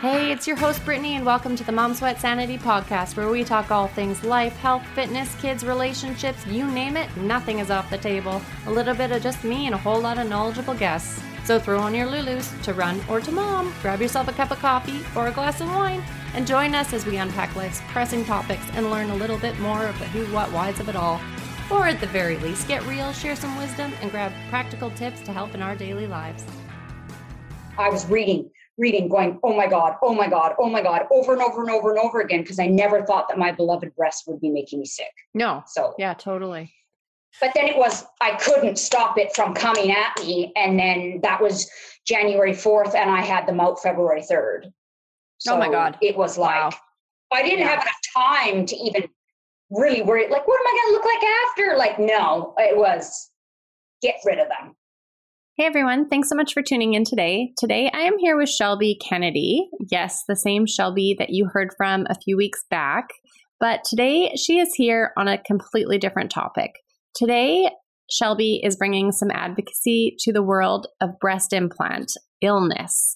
Hey, it's your host Brittany, and welcome to the Mom Sweat Sanity podcast, where we talk all things life, health, fitness, kids, relationships you name it, nothing is off the table. A little bit of just me and a whole lot of knowledgeable guests. So throw on your Lulus to run or to mom, grab yourself a cup of coffee or a glass of wine, and join us as we unpack life's pressing topics and learn a little bit more of the who, what, whys of it all. Or at the very least, get real, share some wisdom, and grab practical tips to help in our daily lives. I was reading reading, going, oh my God, oh my God, oh my God, over and over and over and over again, because I never thought that my beloved breast would be making me sick. No. So, yeah, totally. But then it was, I couldn't stop it from coming at me. And then that was January 4th, and I had them out February 3rd. So oh my God. It was like, wow. I didn't yeah. have enough time to even really worry, like, what am I going to look like after? Like, no, it was get rid of them. Hey everyone, thanks so much for tuning in today. Today I am here with Shelby Kennedy. Yes, the same Shelby that you heard from a few weeks back. But today she is here on a completely different topic. Today, Shelby is bringing some advocacy to the world of breast implant illness,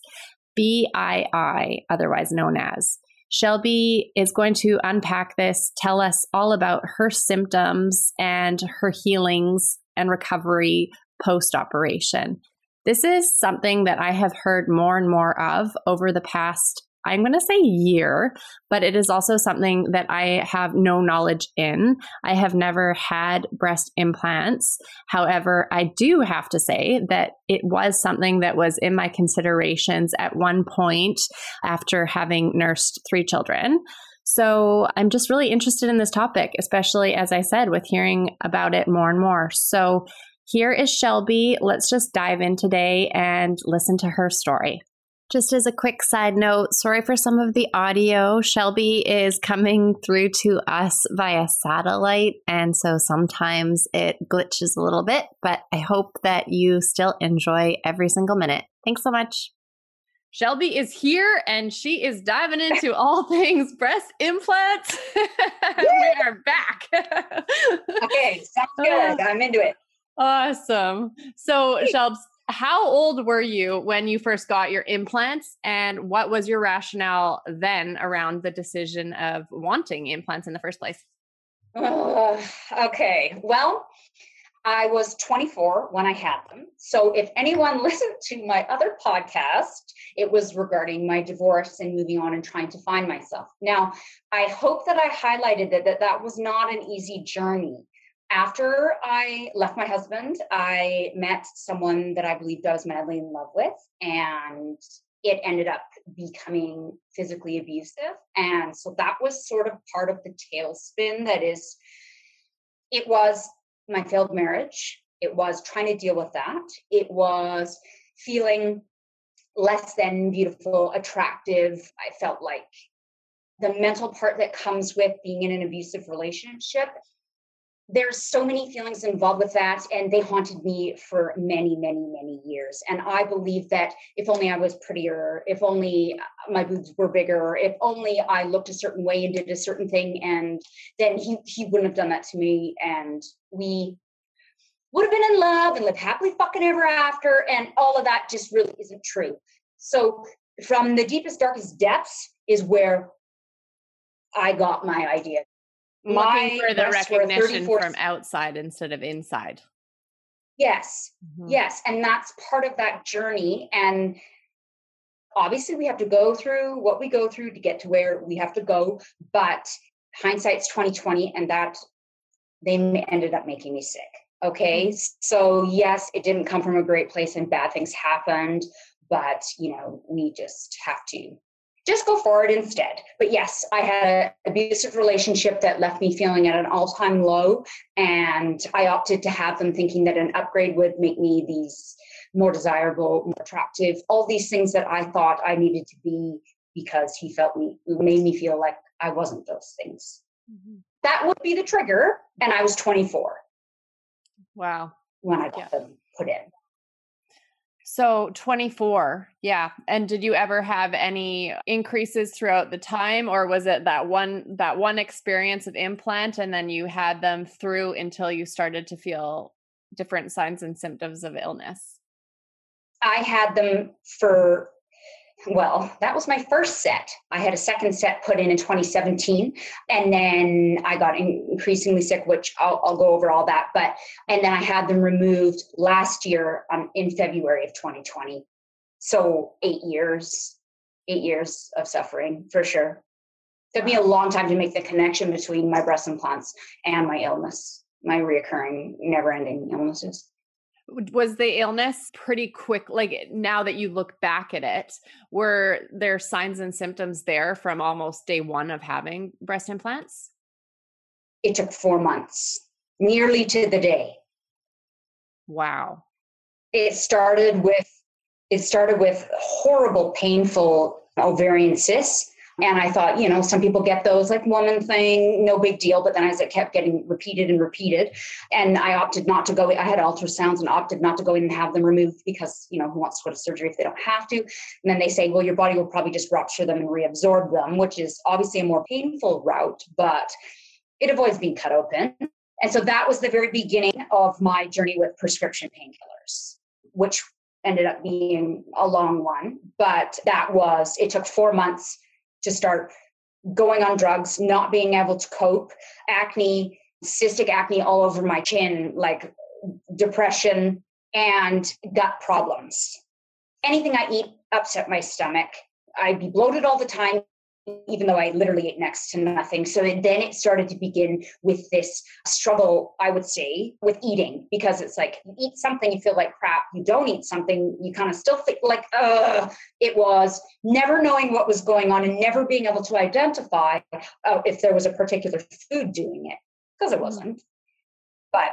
BII, otherwise known as. Shelby is going to unpack this, tell us all about her symptoms and her healings and recovery post operation. This is something that I have heard more and more of over the past, I'm going to say year, but it is also something that I have no knowledge in. I have never had breast implants. However, I do have to say that it was something that was in my considerations at one point after having nursed three children. So I'm just really interested in this topic, especially as I said, with hearing about it more and more. So here is Shelby. Let's just dive in today and listen to her story. Just as a quick side note, sorry for some of the audio. Shelby is coming through to us via satellite, and so sometimes it glitches a little bit, but I hope that you still enjoy every single minute. Thanks so much. Shelby is here and she is diving into all things breast implants. we are back. okay, sounds good. I'm into it. Awesome. So, Shelbs, how old were you when you first got your implants, and what was your rationale then around the decision of wanting implants in the first place? Uh, okay. Well, I was 24 when I had them. So if anyone listened to my other podcast, it was regarding my divorce and moving on and trying to find myself. Now, I hope that I highlighted that that, that was not an easy journey after I left my husband, I met someone that I believed I was madly in love with, and it ended up becoming physically abusive. And so that was sort of part of the tailspin that is, it was my failed marriage. It was trying to deal with that. It was feeling less than beautiful, attractive. I felt like the mental part that comes with being in an abusive relationship there's so many feelings involved with that and they haunted me for many many many years. And i believe that if only i was prettier if only my boobs were bigger if only i looked a certain way and did a certain thing and then he he wouldn't have done that to me. And we would have been in love and lived happily fucking ever after and all of that just really isn't true. So from the deepest darkest depths is where i got my idea looking for the recognition from outside instead of inside. Yes, mm-hmm. yes. And that's part of that journey. And obviously, we have to go through what we go through to get to where we have to go. But hindsight's 2020, and that they ended up making me sick. Okay. Mm-hmm. So, yes, it didn't come from a great place and bad things happened. But, you know, we just have to just go forward instead. But yes, I had an abusive relationship that left me feeling at an all time low. And I opted to have them thinking that an upgrade would make me these more desirable, more attractive, all these things that I thought I needed to be because he felt me, made me feel like I wasn't those things. Mm-hmm. That would be the trigger. And I was 24. Wow. When I got yeah. them put in. So 24. Yeah. And did you ever have any increases throughout the time or was it that one that one experience of implant and then you had them through until you started to feel different signs and symptoms of illness? I had them for Well, that was my first set. I had a second set put in in 2017, and then I got increasingly sick, which I'll, I'll go over all that. But and then I had them removed last year um, in February of 2020. So eight years, eight years of suffering for sure. Took me a long time to make the connection between my breast implants and my illness, my reoccurring, never-ending illnesses was the illness pretty quick like eh, now that you look back at it were there signs and symptoms there from almost day one of having breast implants? It took four months nearly to the day. Wow. It started with it started with horrible painful ovarian cysts and I thought, you know, some people get those like woman thing, no big deal. But then as it kept getting repeated and repeated, and I opted not to go, I had ultrasounds and opted not to go in and have them removed because, you know, who wants to go to surgery if they don't have to? And then they say, well, your body will probably just rupture them and reabsorb them, which is obviously a more painful route, but it avoids being cut open. And so that was the very beginning of my journey with prescription painkillers, which ended up being a long one. But that was, it took four months to start going on drugs, not being able to cope, acne, cystic acne all over my chin, like depression and gut problems. Anything I eat upset my stomach. I'd be bloated all the time, even though I literally ate next to nothing. So then it started to begin with this struggle, I would say, with eating because it's like you eat something, you feel like crap. You don't eat something, you kind of still feel like, uh, it was never knowing what was going on and never being able to identify uh, if there was a particular food doing it because it mm. wasn't. But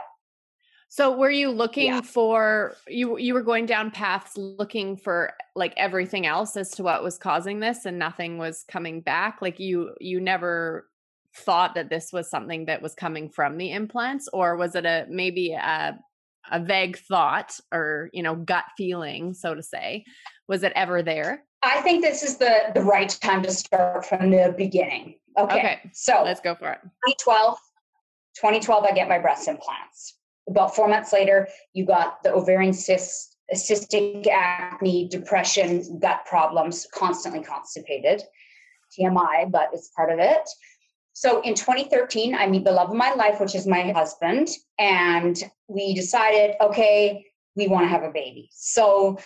so were you looking yeah. for you you were going down paths looking for like everything else as to what was causing this and nothing was coming back? Like you you never thought that this was something that was coming from the implants? Or was it a maybe a a vague thought or you know gut feeling so to say? Was it ever there? I think this is the the right time to start from the beginning. Okay, okay. so let's go for it. 2012 2012 i get my breast implants about four months later, you got the ovarian cyst, cystic acne, depression, gut problems, constantly constipated. TMI, but it's part of it. So in 2013, I meet the love of my life, which is my husband, and we decided, okay, we want to have a baby. So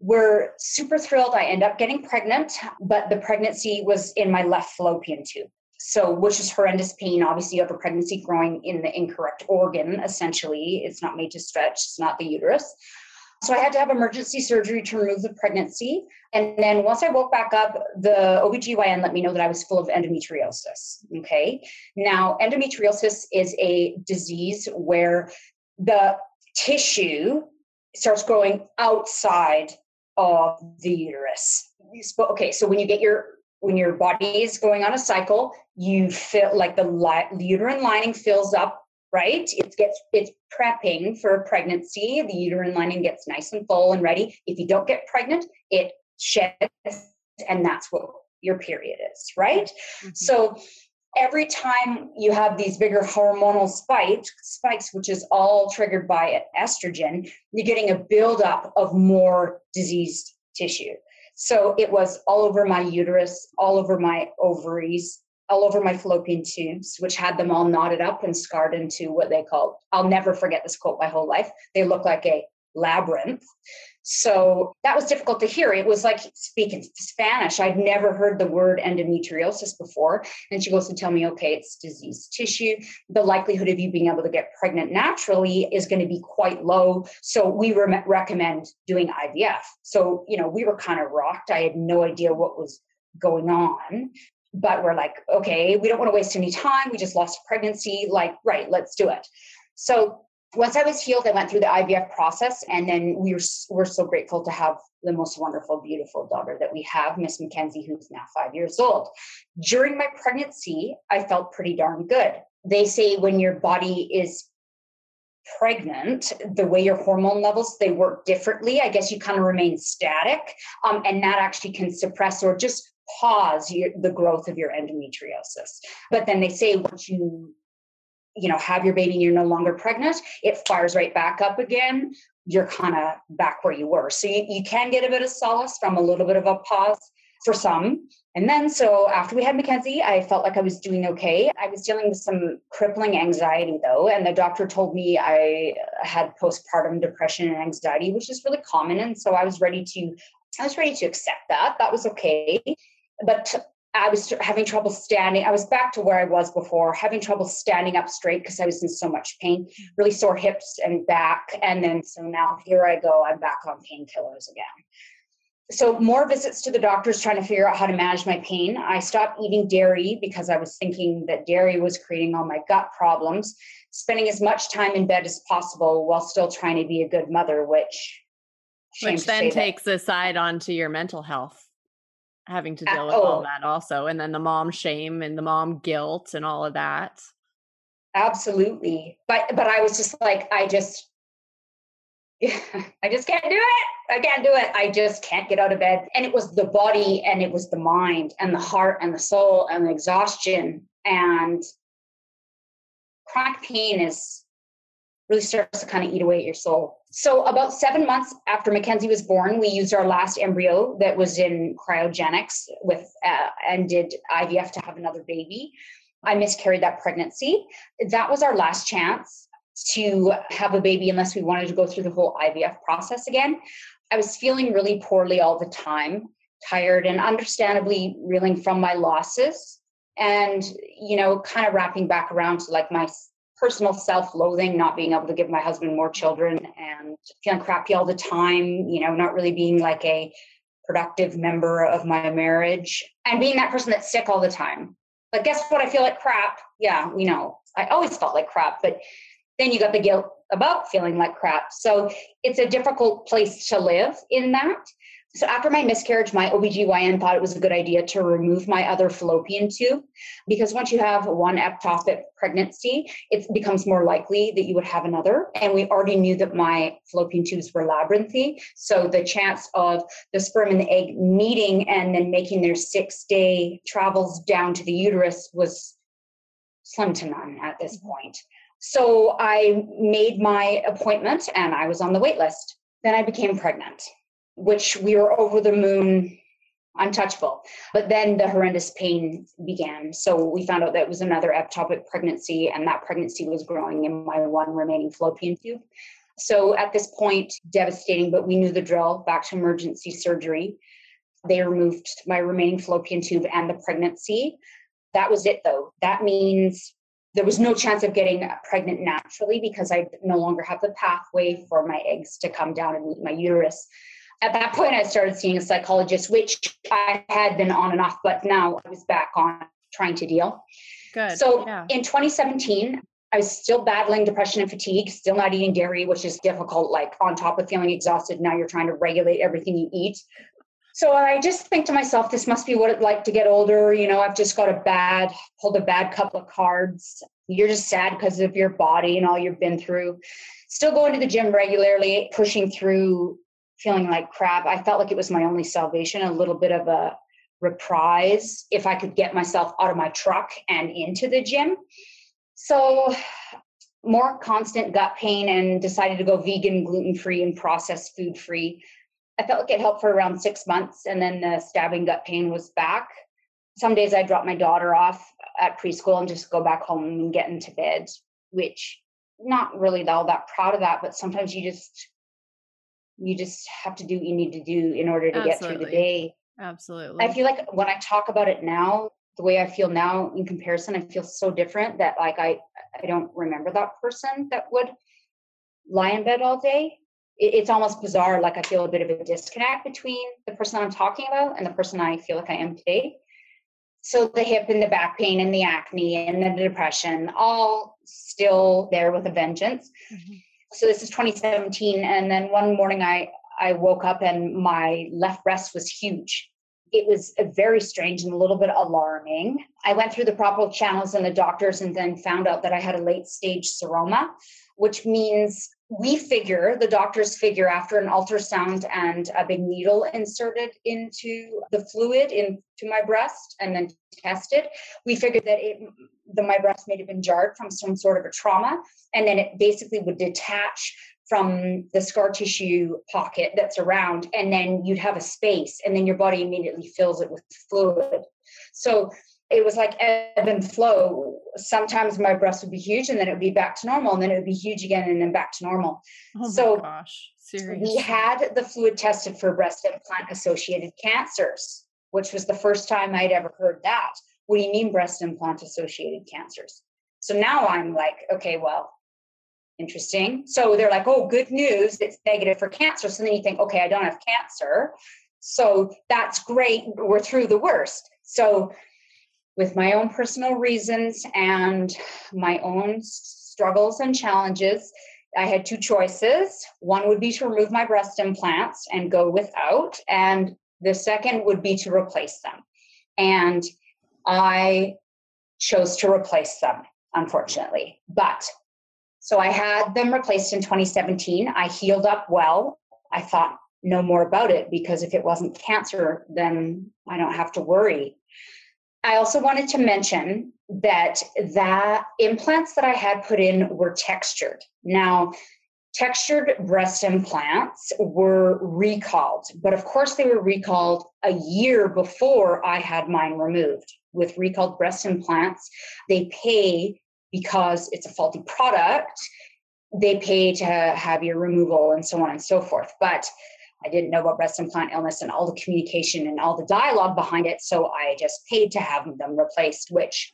we're super thrilled. I end up getting pregnant, but the pregnancy was in my left fallopian tube so which is horrendous pain. Obviously you have a pregnancy growing in the incorrect organ essentially. It's not made to stretch. It's not the uterus. So i had to have emergency surgery to remove the pregnancy. And then once i woke back up the obgyn let me know that i was full of endometriosis okay? Now endometriosis is a disease where the tissue starts growing outside of the uterus. Okay so when you get your when your body is going on a cycle, you feel like the, li- uterine lining fills up, right? It gets it's prepping for pregnancy. The uterine lining gets nice and full and ready. If you don't get pregnant, it sheds, and that's what your period is, right? Mm-hmm. So every time you have these bigger hormonal spikes, spikes, which is all triggered by estrogen, you're getting a buildup of more diseased tissue. So it was all over my uterus, all over my ovaries, all over my fallopian tubes, which had them all knotted up and scarred into what they called, I'll never forget this quote my whole life. They look like a labyrinth. So that was difficult to hear. It was like speaking Spanish. I'd never heard the word endometriosis before. And she goes to tell me, okay, it's diseased tissue. The likelihood of you being able to get pregnant naturally is going to be quite low. So we re- recommend doing IVF. So, you know, we were kind of rocked. I had no idea what was going on. But we're like, okay, we don't want to waste any time. We just lost pregnancy. Like, right, let's do it. So once I was healed, I went through the IVF process, and then we were we're so grateful to have the most wonderful, beautiful daughter that we have, Miss Mackenzie, who's now five years old. During my pregnancy, I felt pretty darn good. They say when your body is pregnant, the way your hormone levels they work differently. I guess you kind of remain static, um, and that actually can suppress or just pause your, the growth of your endometriosis. But then they say once you you know have your baby and you're no longer pregnant it fires right back up again you're kind of back where you were. So you, you can get a bit of solace from a little bit of a pause for some. And then, so after we had Mackenzie, I felt like I was doing okay. I was dealing with some crippling anxiety though. And the doctor told me I had postpartum depression and anxiety, which is really common. And so I was ready to, I was ready to accept that. That was okay. But I was having trouble standing. I was back to where I was before, having trouble standing up straight because I was in so much pain, really sore hips and back. And then, so now here I go, I'm back on painkillers again. So, more visits to the doctors trying to figure out how to manage my pain. I stopped eating dairy because I was thinking that dairy was creating all my gut problems, spending as much time in bed as possible while still trying to be a good mother, which which then takes that. side onto your mental health having to deal with oh. all. that also and then the mom shame and the mom guilt and all of that. Absolutely but but i was just like i just i just can't do it. I can't do it. I just can't get out of bed. And it was the body and it was the mind and the heart and the soul and the exhaustion and chronic pain is really starts to kind of eat away at your soul so, about seven months after Mackenzie was born, we used our last embryo that was in cryogenics with uh, and did IVF to have another baby. I miscarried that pregnancy. That was our last chance to have a baby unless we wanted to go through the whole IVF process again. I was feeling really poorly all the time, tired, and understandably reeling from my losses. And, you know, kind of wrapping back around to like my personal self-loathing not being able to give my husband more children and feeling crappy all the time you know not really being like a productive member of my marriage and being that person that's sick all the time. But guess what? I feel like crap. Yeah we know. I always felt like crap but then you got the guilt about feeling like crap. So it's a difficult place to live in that so after my miscarriage, my OBGYN thought it was a good idea to remove my other fallopian tube because once you have one ectopic pregnancy, it becomes more likely that you would have another. And we already knew that my fallopian tubes were labyrinthy. So the chance of the sperm and the egg meeting and then making their six day travels down to the uterus was slim to none at this point. So I made my appointment and I was on the wait list. Then I became pregnant which we were over the moon untouchable. But then the horrendous pain began. So we found out that was another ectopic pregnancy, and that pregnancy was growing in my one remaining fallopian tube. So at this point, devastating, but we knew the drill back to emergency surgery. They removed my remaining fallopian tube and the pregnancy. That was it, though. That means there was no chance of getting pregnant naturally because I no longer have the pathway for my eggs to come down and meet my uterus at that point, I started seeing a psychologist, which I had been on and off, but now I was back on trying to deal. Good. So yeah. in 2017, I was still battling depression and fatigue, still not eating dairy, which is difficult. Like on top of feeling exhausted, now you're trying to regulate everything you eat. So I just think to myself, this must be what it's like to get older. You know, I've just got a bad, pulled a bad couple of cards. You're just sad because of your body and all you've been through. Still going to the gym regularly, pushing through feeling like crap. I felt like it was my only salvation, a little bit of a reprise if I could get myself out of my truck and into the gym. So, more constant gut pain and decided to go vegan, gluten free, and processed food free. I felt like it helped for around six months, and then the stabbing gut pain was back. Some days I'd drop my daughter off at preschool and just go back home and get into bed, which not really all that proud of that, but sometimes you just you just have to do what you need to do in order to Absolutely. get through the day. Absolutely. I feel like when I talk about it now, the way I feel now in comparison, I feel so different that like I I don't remember that person that would lie in bed all day. It, it's almost bizarre. Like I feel a bit of a disconnect between the person I'm talking about and the person I feel like I am today. So the hip and the back pain and the acne and the depression, all still there with a vengeance. Mm-hmm so this is 2017 and then one morning i i woke up and my left breast was huge. It was very strange and a little bit alarming. I went through the proper channels and the doctors and then found out that i had a late stage seroma which means we figure the doctors figure after an ultrasound and a big needle inserted into the fluid into my breast and then tested we figured that it the my breast may have been jarred from some sort of a trauma and then it basically would detach from the scar tissue pocket that's around, and then you'd have a space, and then your body immediately fills it with fluid. So it was like ebb and flow. Sometimes my breasts would be huge and then it would be back to normal, and then it would be huge again and then back to normal. Oh so gosh, seriously. We had the fluid tested for breast implant associated cancers, which was the first time I'd ever heard that. What do you mean breast implant associated cancers? So now I'm like, okay, well, interesting. So they're like, oh, good news, it's negative for cancer. So then you think, okay, I don't have cancer. So that's great. We're through the worst. So with my own personal reasons and my own struggles and challenges, I had two choices. One would be to remove my breast implants and go without, and the second would be to replace them. And I chose to replace them, unfortunately. But so I had them replaced in 2017. I healed up well. I thought no more about it because if it wasn't cancer, then I don't have to worry. I also wanted to mention that the implants that I had put in were textured. Now, textured breast implants were recalled, but of course they were recalled a year before I had mine removed. With recalled breast implants, they pay because it's a faulty product, they pay to have your removal and so on and so forth. But I didn't know about breast implant illness and all the communication and all the dialogue behind it. So I just paid to have them replaced, which,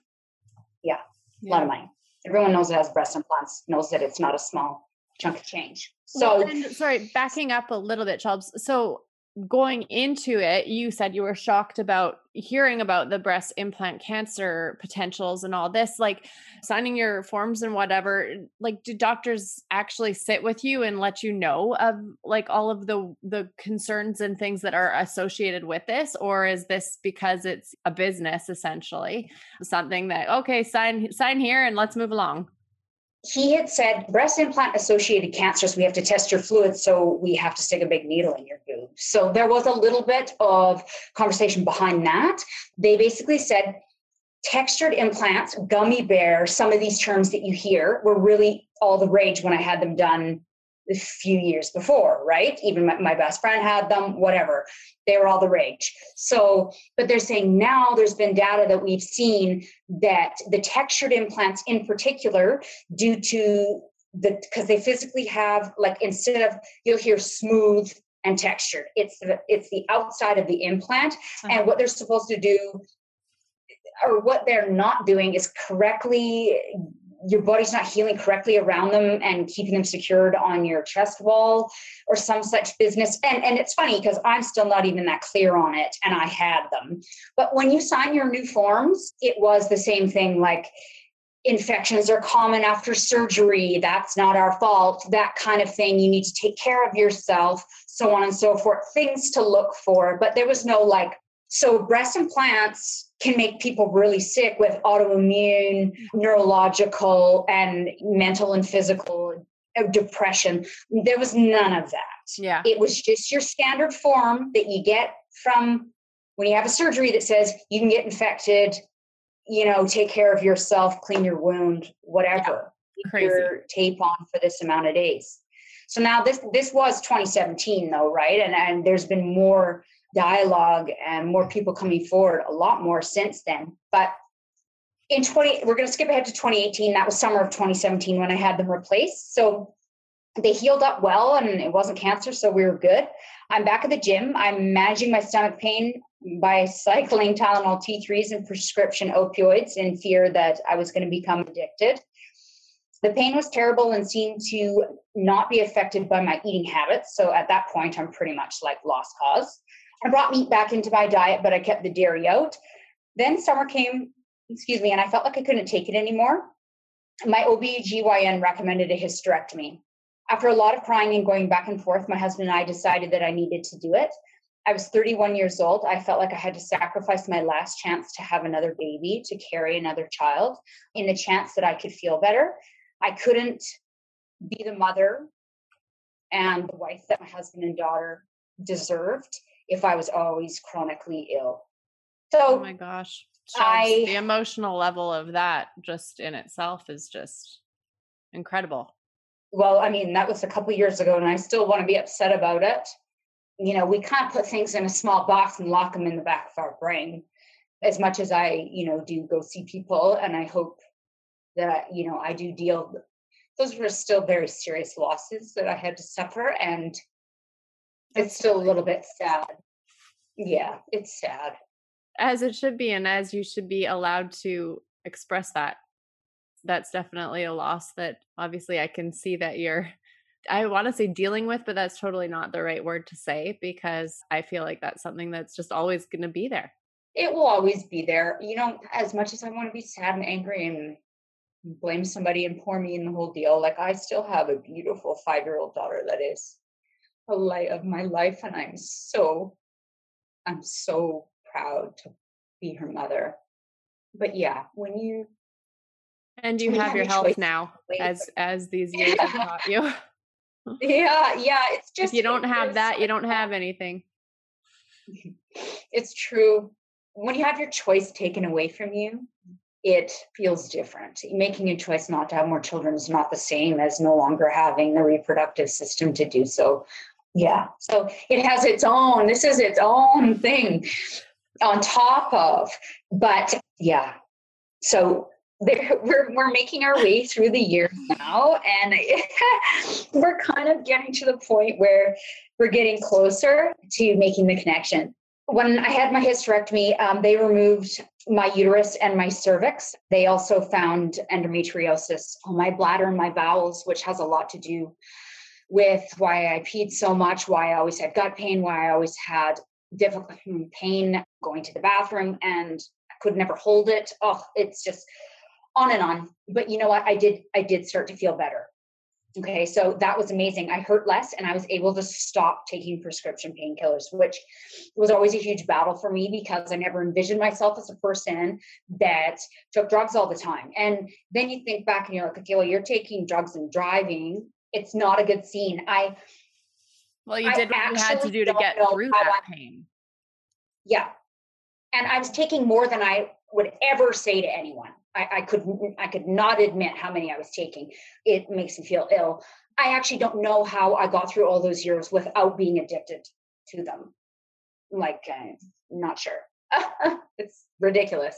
yeah, yeah. a lot of money. Everyone knows that has breast implants, knows that it's not a small chunk of change. So, well, and, sorry, backing up a little bit, Chubbs. So, going into it, you said you were shocked about hearing about the breast implant cancer potentials and all this. Like signing your forms and whatever, like do doctors actually sit with you and let you know of like all of the the concerns and things that are associated with this or is this because it's a business essentially something that okay, sign sign here and let's move along? He had said breast implant associated cancers we have to test your fluids so we have to stick a big needle in your boob so there was a little bit of conversation behind that. They basically said textured implants gummy bear some of these terms that you hear were really all the rage when i had them done a few years before, right? Even my, my, best friend had them, whatever. They were all the rage. So, but they're saying now there's been data that we've seen that the textured implants in particular, due to the, because they physically have, like, instead of, you'll hear smooth and textured, it's the, it's the outside of the implant. Uh-huh. And what they're supposed to do or what they're not doing is correctly your body's not healing correctly around them and keeping them secured on your chest wall or some such business. And, and it's funny because I'm still not even that clear on it and I had them. But when you sign your new forms, it was the same thing like infections are common after surgery. That's not our fault. That kind of thing. You need to take care of yourself, so on and so forth. Things to look for. But there was no like, so breast implants can make people really sick with autoimmune, neurological, and mental and physical uh, depression. There was none of that. Yeah. It was just your standard form that you get from when you have a surgery that says you can get infected, you know, take care of yourself, clean your wound, whatever. Yeah. Crazy. Your tape on for this amount of days. So now this this was 2017 though, right? And and there's been more dialogue and more mm. people coming forward a lot more since then. But in 20 we're going to skip ahead to 2018 that was summer of 2017 when i had them replaced. So they healed up well and it wasn't cancer so we were good. I'm back at the gym. I'm managing my stomach pain by cycling tylenol t3s and prescription opioids in fear that i was going to become addicted. The pain was terrible and seemed to not be affected by my eating habits. So at that point i'm pretty much like lost cause I brought meat back into my diet, but I kept the dairy out. Then summer came, excuse me, and I felt like I couldn't take it anymore. My OB/GYN recommended a hysterectomy. After a lot of crying and going back and forth, my husband and I decided that I needed to do it. I was 31 years old. I felt like I had to sacrifice my last chance to have another baby, to carry another child, in the chance that I could feel better. I couldn't be the mother and the wife that my husband and daughter deserved if I was always chronically ill. So, oh my gosh, I, the emotional level of that just in itself is just incredible. well, I mean, that was a couple years ago, and I still want to be upset about it. You know, we can't put things in a small box and lock them in the back of our brain. As much as I, you know, do go see people, and I hope that you know I do deal. Those were still very serious losses that I had to suffer, and it's still a little bit sad. Yeah, it's sad. As it should be, and as you should be allowed to express that that's definitely a loss that obviously I can see that you're I want to say dealing with, but that's totally not the right word to say because I feel like that's something that's just always going to be there. It will always be there. You know, as much as I want to be sad and angry and blame somebody and pour me in the whole deal, like I still have a beautiful five year old daughter that is light of my life. And I'm so, I'm so proud to be her mother. But yeah, when you and you have your health now, as as these years have taught you. yeah, yeah. It's just if you don't have that, you don't have anything. It's true. When you have your choice taken away from you, it feels different. Making a choice not to have more children is not the same as no longer having the reproductive system to do so. Yeah. So it has its own, this is its own thing on top of, but yeah. So we're we're making our way through the year now, and we're kind of getting to the point where we're getting closer to making the connection. When I had my hysterectomy, um, they removed my uterus and my cervix. They also found endometriosis on my bladder and my bowels, which has a lot to do with why I peed so much, why I always had gut pain, why I always had difficult hmm, pain going to the bathroom, and I could never hold it. Oh, it's just on and on. But you know what? I did I did start to feel better. Okay, so that was amazing. I hurt less and I was able to stop taking prescription painkillers, which was always a huge battle for me because I never envisioned myself as a person that took drugs all the time. And then you think back and you're like, okay, well, you're taking drugs and driving. It's not a good scene. I well, you did what you had to do to get through that pain. Yeah. And I was taking more than I would ever say to anyone. I, I could I could not admit how many I was taking. It makes me feel ill. I actually don't know how I got through all those years without being addicted to them. Like, I'm not sure. it's ridiculous.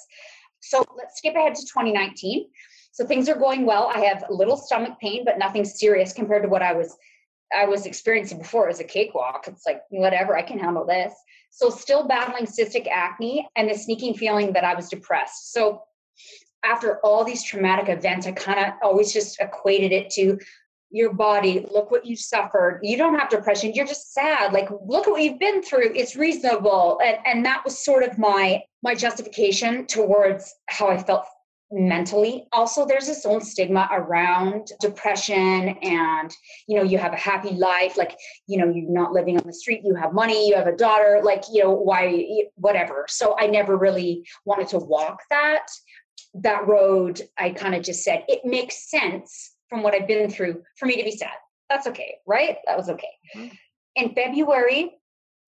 So let's skip ahead to 2019. So things are going well. I have a little stomach pain, but nothing serious compared to what I was I was experiencing before as a cakewalk. It's like whatever, I can handle this. So still battling cystic acne and the sneaking feeling that I was depressed. So after all these traumatic events, I kind of always just equated it to your body. Look what you suffered. You don't have depression. You're just sad. Like, look at what you've been through. It's reasonable. And, and that was sort of my my justification towards how I felt mentally also there's this own stigma around depression and you know you have a happy life like you know you're not living on the street you have money you have a daughter like you know why whatever so i never really wanted to walk that that road, I kind of just said, it makes sense from what I've been through for me to be sad. That's okay, right? That was okay. Mm-hmm. In February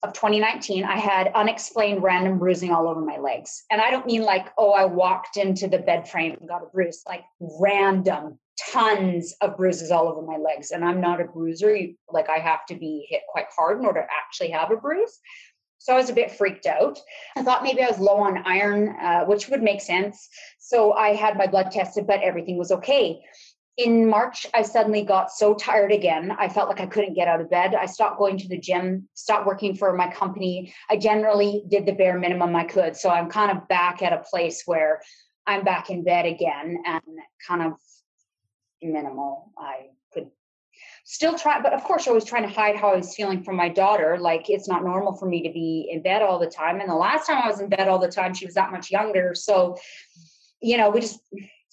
of 2019, I had unexplained random bruising all over my legs. And I don't mean like, oh, I walked into the bed frame and got a bruise, like random, tons of bruises all over my legs. And I'm not a bruiser. Like, I have to be hit quite hard in order to actually have a bruise. So I was a bit freaked out. I thought maybe I was low on iron, uh, which would make sense. So I had my blood tested, but everything was okay. In March, I suddenly got so tired again. I felt like I couldn't get out of bed. I stopped going to the gym, stopped working for my company. I generally did the bare minimum I could. So I'm kind of back at a place where I'm back in bed again and kind of minimal. I could still try but of course i was trying to hide how i was feeling from my daughter like it's not normal for me to be in bed all the time and the last time i was in bed all the time she was that much younger so you know we just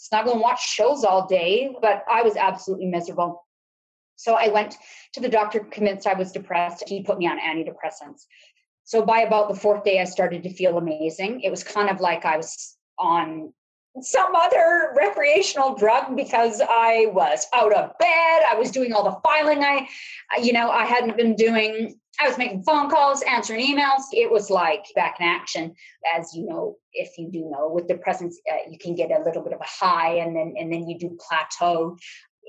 snuggle and watch shows all day but i was absolutely miserable so i went to the doctor convinced i was depressed he put me on antidepressants so by about the fourth day i started to feel amazing it was kind of like i was on some other recreational drug because I was out of bed. I was doing all the filing I, you know, I hadn't been doing. I was making phone calls, answering emails. It was like back in action. As you know, if you do know, with the presence, uh, you can get a little bit of a high, and then and then you do plateau.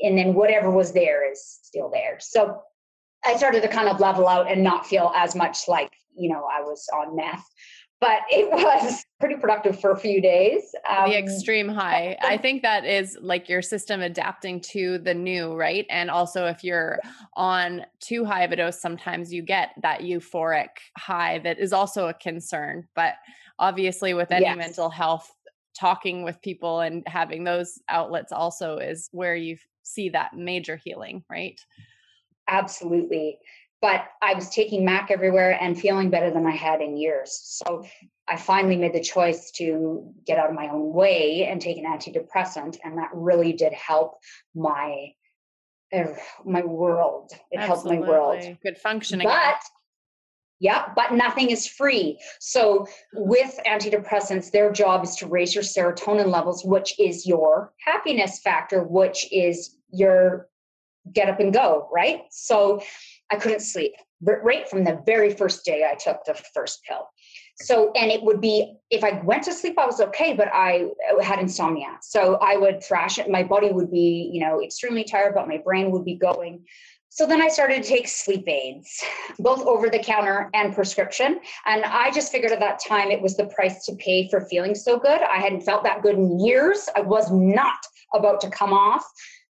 and then whatever was there is still there. So I started to kind of level out and not feel as much like, you know, I was on meth. But it was pretty productive for a few days. Um, the extreme high. I think that is like your system adapting to the new, right? And also, if you're on too high of a dose, sometimes you get that euphoric high that is also a concern. But obviously, with any yes. mental health, talking with people and having those outlets also is where you see that major healing, right? Absolutely. But I was taking Mac everywhere and feeling better than I had in years. So I finally made the choice to get out of my own way and take an antidepressant. And that really did help my er, my world. It Absolutely. helped my world. Good functioning. But yeah, but nothing is free. So with antidepressants, their job is to raise your serotonin levels, which is your happiness factor, which is your get up and go, right? So I couldn't sleep right from the very first day I took the first pill. So, and it would be if I went to sleep, I was okay, but I had insomnia. So I would thrash it. My body would be, you know, extremely tired, but my brain would be going. So then I started to take sleep aids, both over the counter and prescription. And I just figured at that time it was the price to pay for feeling so good. I hadn't felt that good in years. I was not about to come off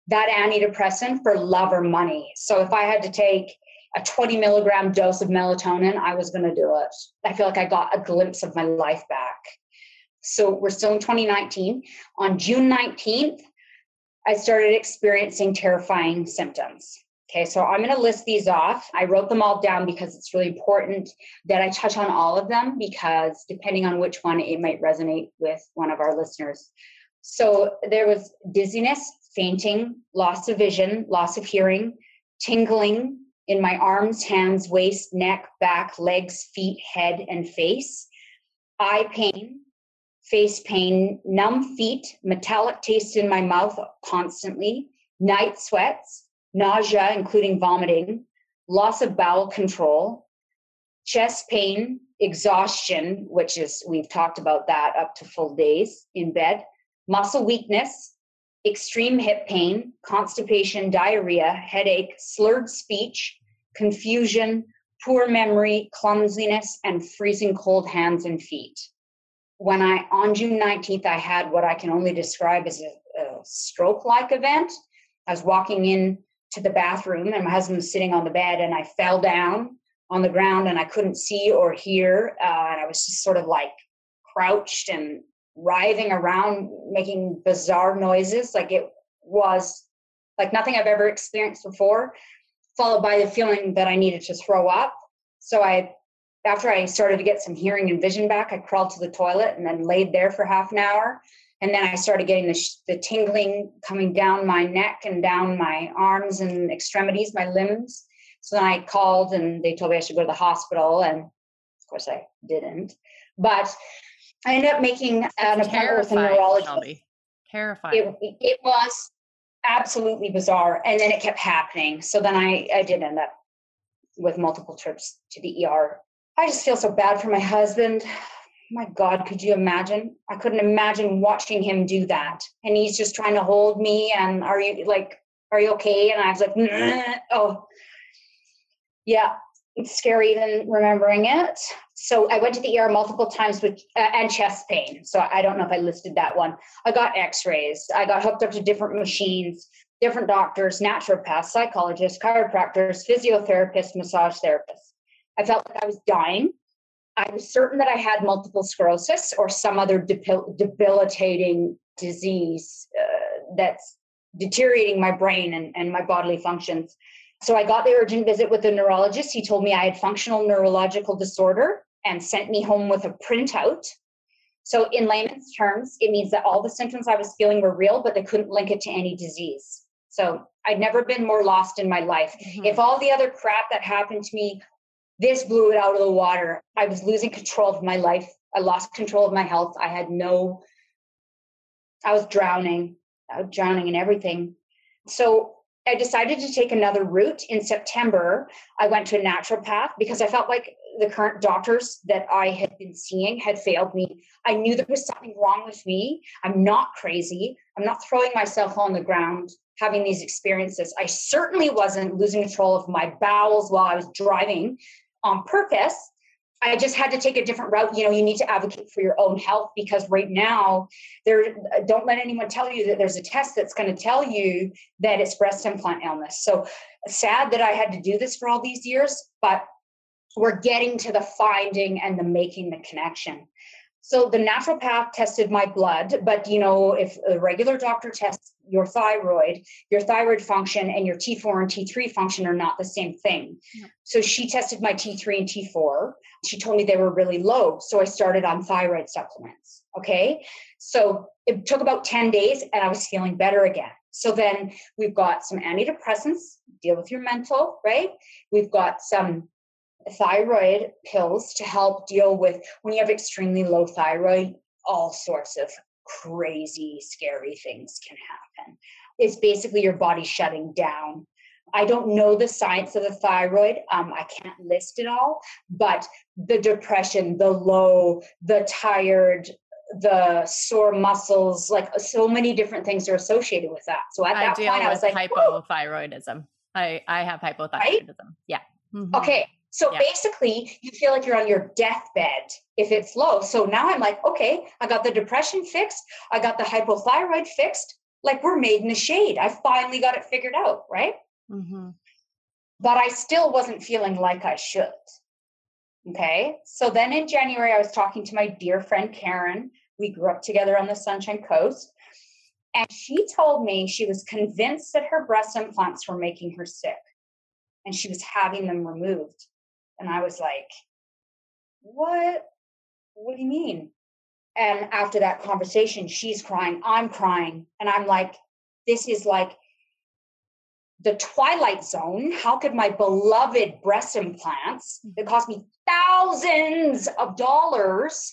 that antidepressant for love or money. So if I had to take a 20 milligram dose of melatonin, I was going to do it. I feel like I got a glimpse of my life back. So we're still in 2019. On June 19th, I started experiencing terrifying symptoms. Okay, so I'm going to list these off. I wrote them all down because it's really important that I touch on all of them because depending on which one, it might resonate with one of our listeners. So there was dizziness, fainting, loss of vision, loss of hearing, tingling in my arms, hands, waist, neck, back, legs, feet, head, and face, eye pain, face pain, numb feet, metallic taste in my mouth constantly, night sweats nausea, including vomiting, loss of bowel control, chest pain, exhaustion, which is, we've talked about that up to full days in bed, muscle weakness, extreme hip pain, constipation, diarrhea, headache, slurred speech, confusion, poor memory, clumsiness, and freezing cold hands and feet. When I, on June 19th, I had what I can only describe as a, a stroke like event. I was walking in to the bathroom and my husband was sitting on the bed and I fell down on the ground and I couldn't see or hear. Uh, and I was just sort of like crouched and writhing around, making bizarre noises. Like it was like nothing I've ever experienced before, followed by the feeling that I needed to throw up. So I, after I started to get some hearing and vision back, I crawled to the toilet and then laid there for half an hour and then I started getting the, sh- the tingling coming down my neck and down my arms and extremities, my limbs. So then I called and they told me I should go to the hospital, and of course I didn't. But I ended up making an appointment with a neurologist. Terrifying. It, it was absolutely bizarre, and then it kept happening. So then I I did end up with multiple trips to the ER. I just feel so bad for my husband my God, could you imagine? I couldn't imagine watching him do that. And he's just trying to hold me and are you like, are you okay? And I was like, oh, yeah, it's scary even remembering it. So I went to the ER multiple times with uh, and chest pain. So I don't know if I listed that one. I got X-rays. I got hooked up to different machines, different doctors, naturopaths, psychologists, chiropractors, physiotherapists, massage therapists. I felt like I was dying. I was certain that I had multiple sclerosis or some other debilitating disease uh, that's deteriorating my brain and, and my bodily functions. So I got the urgent visit with the neurologist. He told me I had functional neurological disorder and sent me home with a printout. So, in layman's terms, it means that all the symptoms I was feeling were real, but they couldn't link it to any disease. So, I'd never been more lost in my life. Mm-hmm. If all the other crap that happened to me this blew it out of the water. I was losing control of my life. I lost control of my health. I had no, I was drowning, I was drowning in everything. So I decided to take another route in September. I went to a naturopath because I felt like the current doctors that I had been seeing had failed me. I knew there was something wrong with me. I'm not crazy. I'm not throwing myself on the ground having these experiences. I certainly wasn't losing control of my bowels while I was driving on purpose. I just had to take a different route. You know, you need to advocate for your own health because right now, there don't let anyone tell you that there's a test that's going to tell you that it's breast implant illness. So sad that I had to do this for all these years, but we're getting to the finding and the making the connection. So the naturopath tested my blood, but you know, if a regular doctor tests your thyroid, your thyroid function and your T4 and T3 function are not the same thing. Yeah. So she tested my T3 and T4. She told me they were really low. So I started on thyroid supplements. Okay. So it took about 10 days and I was feeling better again. So then we've got some antidepressants, deal with your mental, right? We've got some thyroid pills to help deal with when you have extremely low thyroid, all sorts of crazy, scary things can happen. It's basically your body shutting down. I don't know the science of the thyroid. Um, I can't list it all, but the depression, the low, the tired, the sore muscles, like so many different things are associated with that. So at I that point, I was like, hypothyroidism. I, I have hypothyroidism. Right? Yeah. Mm-hmm. Okay. So yeah. basically, you feel like you're on your deathbed if it's low. So now I'm like, okay, I got the depression fixed, I got the hypothyroid fixed. Like we're made in the shade. I finally got it figured out, right? Mm-hmm. But I still wasn't feeling like I should. Okay. So then in January, I was talking to my dear friend Karen. We grew up together on the Sunshine Coast. And she told me she was convinced that her breast implants were making her sick and she was having them removed. And I was like, what? What do you mean? And after that conversation, she's crying, I'm crying. And I'm like, this is like the twilight zone. How could my beloved breast implants mm. that cost me thousands of dollars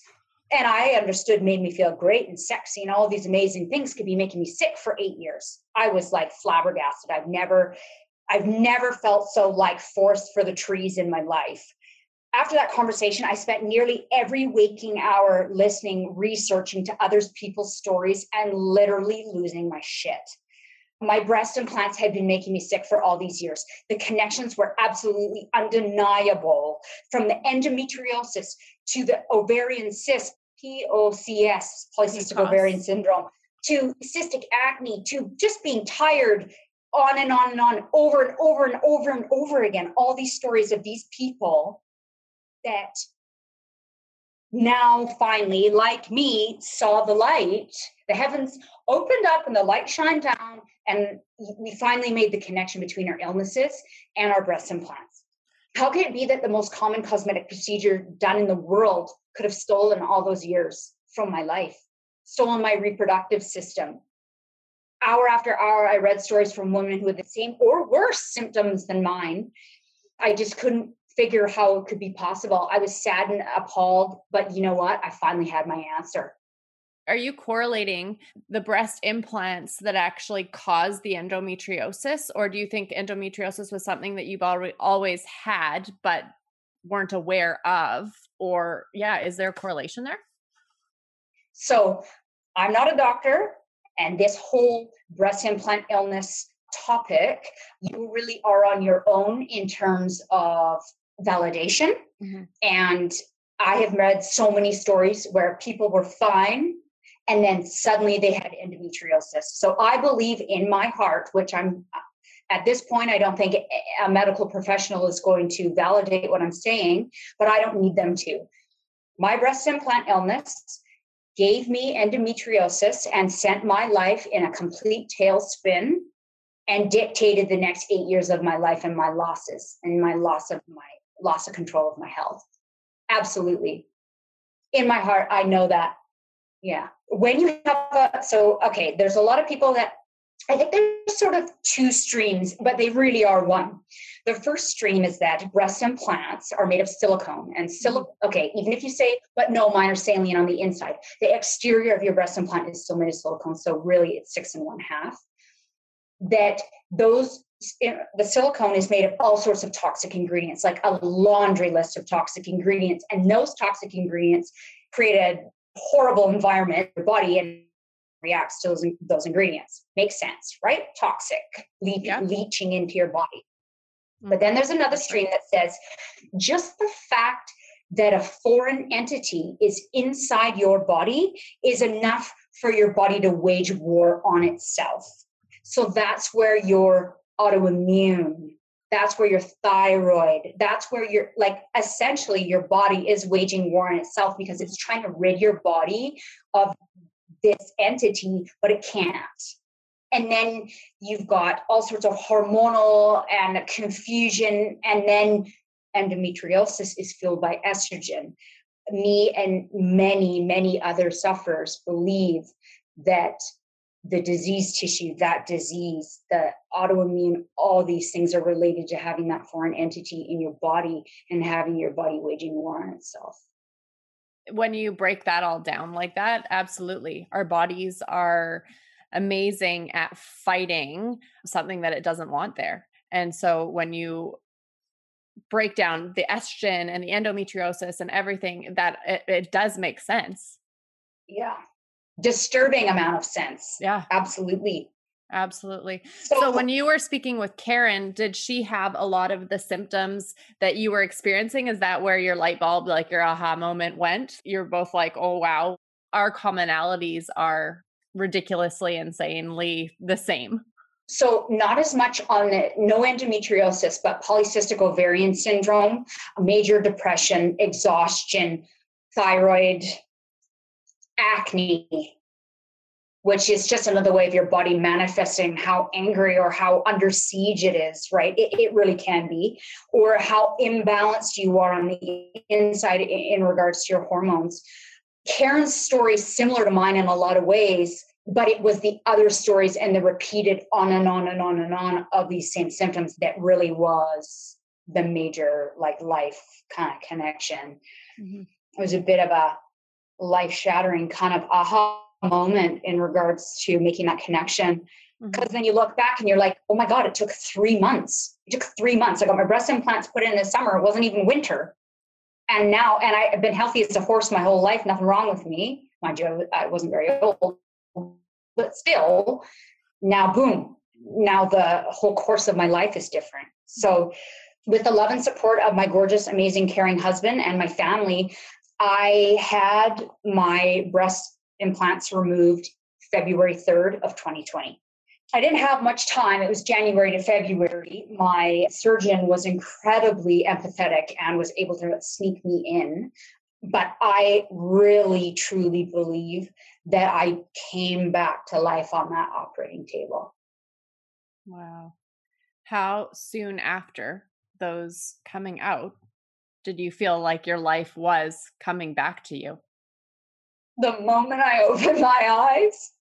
and I understood made me feel great and sexy and all these amazing things could be making me sick for eight years. I was like flabbergasted. I've never I've never felt so like forced for the trees in my life. After that conversation, I spent nearly every waking hour listening, researching to others people's stories, and literally losing my shit. My breast implants had been making me sick for all these years. The connections were absolutely undeniable from the endometriosis to the ovarian cyst, POCS, polycystic ovarian syndrome, to cystic acne, to just being tired on and on and on, over and over and over and over again, all these stories of these people that now finally, like me, saw the light. The heavens opened up and the light shined down, and we finally made the connection between our illnesses and our breast implants. How can it be that the most common cosmetic procedure done in the world could have stolen all those years from my life, stolen my reproductive system, hour after hour, I read stories from women who had the same or worse symptoms than mine. I just couldn't figure how it could be possible. I was sad and appalled, but you know what? I finally had my answer. Are you correlating the breast implants that actually caused the endometriosis, or do you think endometriosis was something that you've always had but weren't aware of? Or, yeah, is there a correlation there? So, I'm not a doctor and this whole breast implant illness topic, you really are on your own in terms of validation. Mm-hmm. And I have read so many stories where people were fine and then suddenly they had endometriosis. So I believe in my heart, which I'm at this point, I don't think a medical professional is going to validate what I'm saying, but I don't need them to. My breast implant illness gave me endometriosis and sent my life in a complete tailspin and dictated the next eight years of my life and my losses and my loss of my loss of control of my health. Absolutely. In my heart, I know that. Yeah. When you have a, so, okay, there's a lot of people that I think there's sort of two streams, but they really are one. The first stream is that breast implants are made of silicone and silicone. Mm-hmm. Okay, even if you say, but no, mine are saline on the inside. The exterior of your breast implant is still made of silicone, so really it's six and one half. That those the silicone is made of all sorts of toxic ingredients, like a laundry list of toxic ingredients. And those toxic ingredients create a horrible environment in your body and reacts to those, those ingredients. Makes sense, right? Toxic, le- yeah. leaching into your body. Mm-hmm. But then there's another stream that says just the fact that a foreign entity is inside your body is enough for your body to wage war on itself. So that's where your autoimmune, that's where your thyroid, that's where you're like essentially your body is waging war on itself because it's trying to rid your body of this entity, but it can't. And then you've got all sorts of hormonal and confusion, and then endometriosis is fueled by estrogen. Me and many, many other sufferers believe that the disease tissue, that disease, the autoimmune, all these things are related to having that foreign entity in your body and having your body waging war on itself. When you break that all down like that, absolutely. Our bodies are amazing at fighting something that it doesn't want there. And so when you break down the estrogen and the endometriosis and everything, that it, it does make sense. Yeah. Disturbing amount of sense. Yeah. Absolutely. Absolutely. So, so, when you were speaking with Karen, did she have a lot of the symptoms that you were experiencing? Is that where your light bulb, like your aha moment went? You're both like, oh, wow, our commonalities are ridiculously, insanely the same. So, not as much on the, no endometriosis, but polycystic ovarian syndrome, major depression, exhaustion, thyroid, acne, which is just another way of your body manifesting how angry or how under siege it is, right? It, it really can be, or how imbalanced you are on the inside in, regards to your hormones. Karen's story is similar to mine in a lot of ways, but it was the other stories and the repeated on and on and on and on of these same symptoms that really was the major like life kind of connection. Mm-hmm. It was a bit of a life shattering kind of aha moment in regards to making that connection. Because mm-hmm. then you look back and you're like, oh my God, it took three months. It took three months. I got my breast implants put in the summer. It wasn't even winter and now and i've been healthy as a horse my whole life nothing wrong with me mind you i wasn't very old but still now boom now the whole course of my life is different so with the love and support of my gorgeous amazing caring husband and my family i had my breast implants removed february 3rd of 2020 I didn't have much time. It was January to February. My surgeon was incredibly empathetic and was able to sneak me in. But I really, truly believe that I came back to life on that operating table. Wow. How soon after those coming out did you feel like your life was coming back to you? The moment I opened my eyes.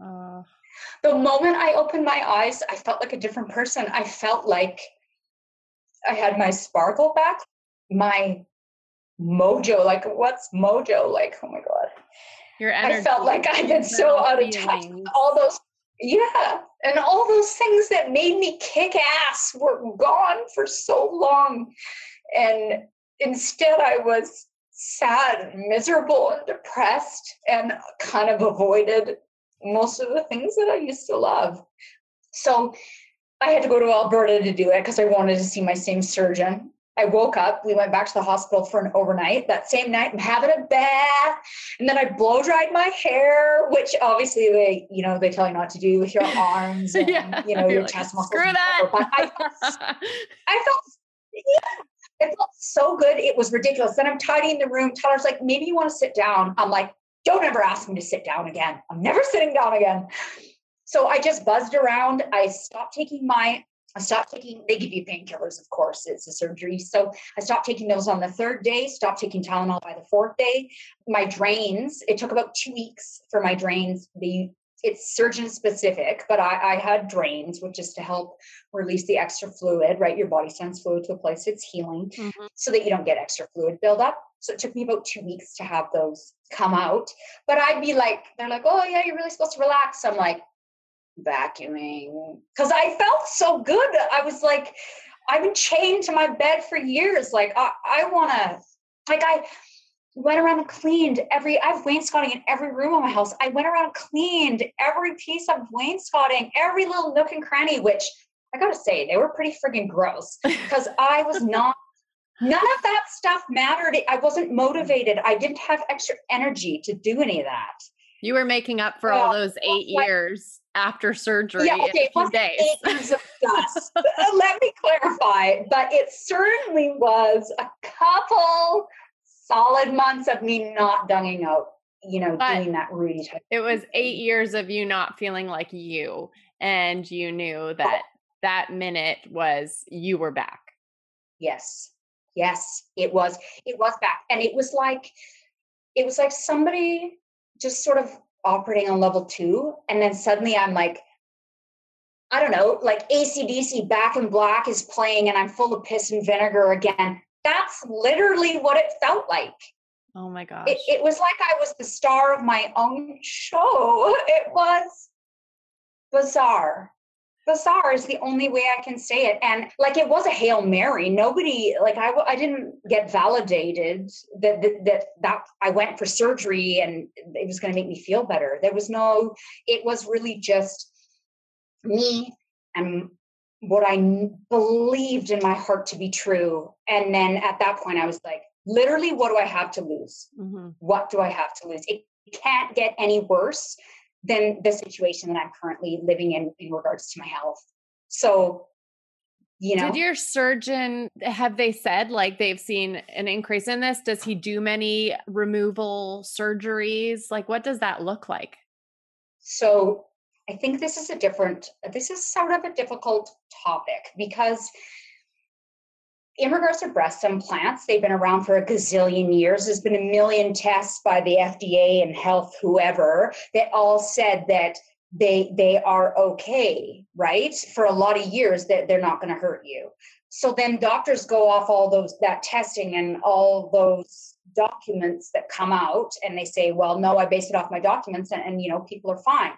Uh, the moment I opened my eyes, I felt like a different person. I felt like I had my sparkle back, my mojo. Like, what's mojo? Like, oh my God. Your energy. I felt like I had so out of touch. All those, yeah. And all those things that made me kick ass were gone for so long. And instead, I was sad and miserable and depressed and kind of avoided most of the things that I used to love. So I had to go to Alberta to do it because I wanted to see my same surgeon. I woke up, we went back to the hospital for an overnight. That same night, I'm having a bath. And then I blow dried my hair, which obviously they, you know, they tell you not to do with your arms and, yeah, you know, your like, chest muscles. Screw that. But I I felt, yeah, it felt so good. It was ridiculous. Then I'm tidying the room. Tyler's like, maybe you want to sit down. I'm like, don't ever ask me to sit down again. I'm never sitting down again. So I just buzzed around. I stopped taking my, I stopped taking, they give you painkillers, of course, it's a surgery. So I stopped taking those on the third day, stopped taking Tylenol by the fourth day. My drains, it took about two weeks for my drains. They it's surgeon specific, but I, I, had drains, which is to help release the extra fluid, right? Your body sends fluid to a place it's healing mm-hmm. so that you don't get extra fluid buildup. So it took me about two weeks to have those come out. But I'd be like, they're like, oh, yeah, you're really supposed to relax. I'm like, vacuuming because I felt so good. I was like, I've been chained to my bed for years. Like, I, I want to, like, I went around and cleaned every, I have wainscoting in every room of my house. I went around and cleaned every piece of wainscoting, every little nook and cranny, which I gotta say, they were pretty friggin' gross because I was not none of that stuff mattered. I wasn't motivated. I didn't have extra energy to do any of that. You were making up for all those eight years after surgery yeah, okay, in days. Eight years of dust. Let me clarify. But it certainly was a couple solid months of me not dunging out, you know, but doing that Rudy type. It was eight years of you not feeling like you. And you knew that that minute was you were back. Yes. Yes, it was. It was back. And it was like, it was like somebody just sort of operating on level two. And then suddenly I'm like, I don't know, like AC/DC Back in Black is playing and I'm full of piss and vinegar again. That's literally what it felt like. Oh my gosh. It, it was like I was the star of my own show. It was bizarre bizarre is the only way I can say it. And like it was a hail mary. Nobody like I I didn't get validated that that that, that I went for surgery and it was going to make me feel better. There was no. It was really just me and what I believed in my heart to be true. And then at that point, I was like, literally, what do I have to lose? Mm-hmm. What do I have to lose? It can't get any worse than the situation that I'm currently living in in regards to my health. So, you know. Did your surgeon have they said like they've seen an increase in this? Does he do many removal surgeries? Like what does that look like? So, I think this is a different this is sort of a difficult topic because in regards to breast implants, they've been around for a gazillion years. There's been a million tests by the FDA and health, whoever, that all said that they they are okay, right? For a lot of years that they're not going to hurt you. So then doctors go off all those that testing and all those documents that come out and they say, well, no, I based it off my documents and, and you know, people are fine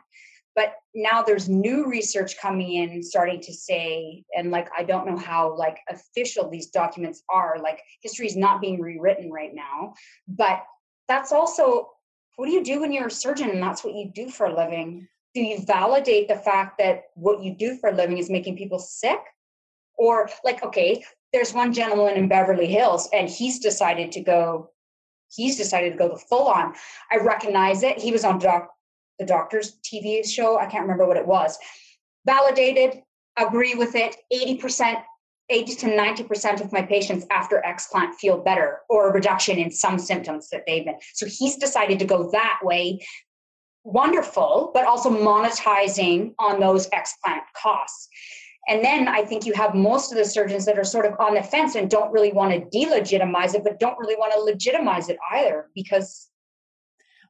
but now there's new research coming in starting to say and like i don't know how like official these documents are like history is not being rewritten right now but that's also what do you do when you're a surgeon and that's what you do for a living? Do you validate the fact that what you do for a living is making people sick? Or like okay there's one gentleman in beverly hills and he's decided to go he's decided to go the full on. I recognize it. He was on doc the doctor's TV show. I can't remember what it was. Validated, agree with it. 80%, 80 to 90% of my patients after explant feel better or a reduction in some symptoms that they've been. So he's decided to go that way. Wonderful, but also monetizing on those explant costs. And then I think you have most of the surgeons that are sort of on the fence and don't really want to delegitimize it, but don't really want to legitimize it either because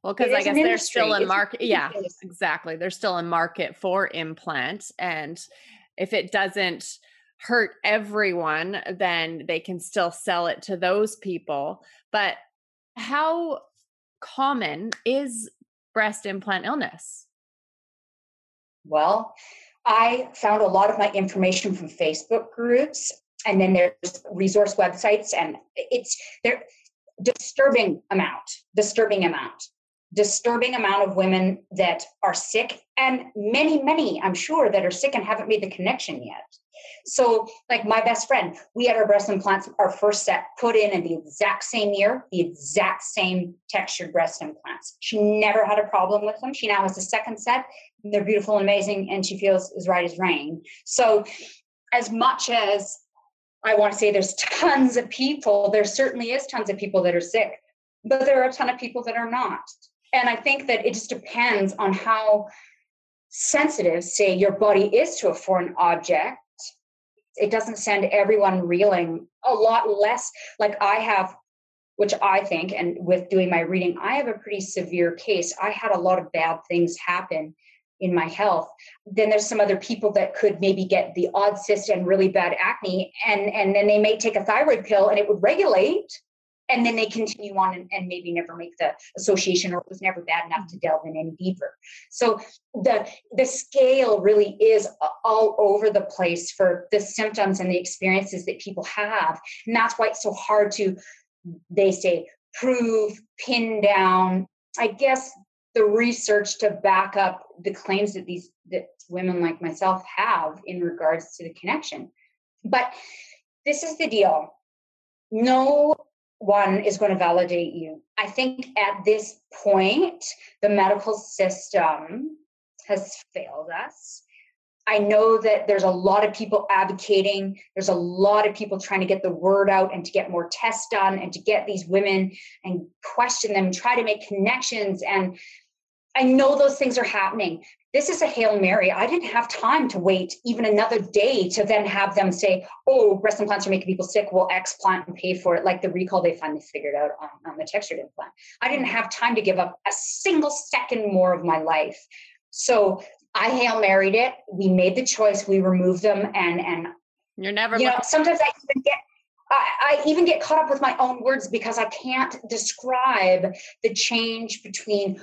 well, because I guess there's still a market. Yeah, exactly. There's still a market for implants. And if it doesn't hurt everyone, then they can still sell it to those people. But how common is breast implant illness? Well, I found a lot of my information from Facebook groups and then there's resource websites and it's there disturbing amount disturbing amount disturbing amount of women that are sick and many many i'm sure that are sick and haven't made the connection yet. So like my best friend we had our breast implants our first set put in in the exact same year the exact same textured breast implants. She never had a problem with them. She now has a second set. They're beautiful and amazing and she feels as right as rain. So as much as i want to say there's tons of people there certainly is tons of people that are sick but there are a ton of people that are not and I think that it just depends on how sensitive, say, your body is to a foreign object. It doesn't send everyone reeling a lot less. Like I have, which I think, and with doing my reading, I have a pretty severe case. I had a lot of bad things happen in my health then there's some other people that could maybe get the odd cyst and really bad acne and and then they may take a thyroid pill and it would regulate and then they continue on and, and, maybe never make the association or it was never bad enough to delve in any deeper. So the the scale really is all over the place for the symptoms and the experiences that people have. And that's why it's so hard to they say prove pin down. I guess the research to back up the claims that these that women like myself have in regards to the connection. But this is the deal. No one is going to validate you. I think at this point, the medical system has failed us. I know that there's a lot of people advocating. There's a lot of people trying to get the word out and to get more tests done and to get these women and question them, try to make connections. And I know those things are happening. This is a Hail Mary. I didn't have time to wait even another day to then have them say, oh, breast implants are making people sick. We'll explant and pay for it, like the recall they finally figured out on, on the textured implant. I didn't have time to give up a single second more of my life. So I Hail Married it. We made the choice. We removed them. And, and you're never, you know, sometimes I even get, I, I, even get caught up with my own words because I can't describe the change between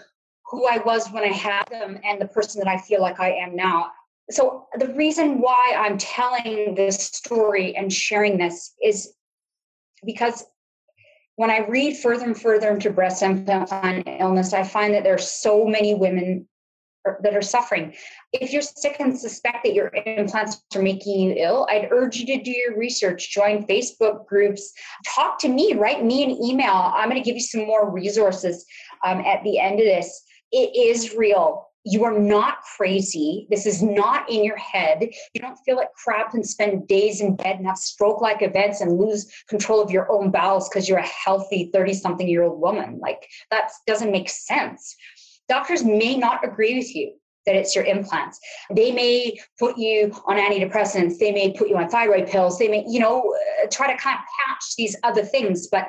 who I was when I had them and the person that I feel like I am now. So, the reason why I'm telling this story and sharing this is because when I read further and further into breast implant illness, I find that there are so many women that are suffering. If you're sick and suspect that your implants are making you ill, I'd urge you to do your research, join Facebook groups, talk to me, write me an email. I'm going to give you some more resources um, at the end of this it is real. You are not crazy. This is not in your head. You don't feel like crap and spend days in bed and have stroke like events and lose control of your own bowels because you're a healthy 30 something year old woman. Like that doesn't make sense. Doctors may not agree with you that it's your implants. They may put you on antidepressants. They may put you on thyroid pills. They may, you know, uh, try to kind of patch these other things. But